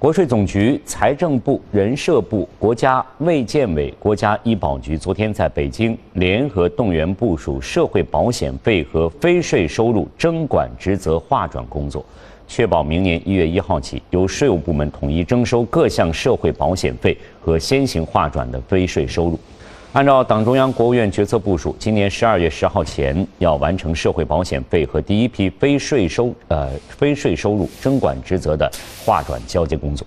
国税总局、财政部、人社部、国家卫健委、国家医保局昨天在北京联合动员部署社会保险费和非税收入征管职责划转工作，确保明年一月一号起由税务部门统一征收各项社会保险费和先行划转的非税收入。按照党中央、国务院决策部署，今年十二月十号前要完成社会保险费和第一批非税收呃非税收入征管职责的划转交接工作。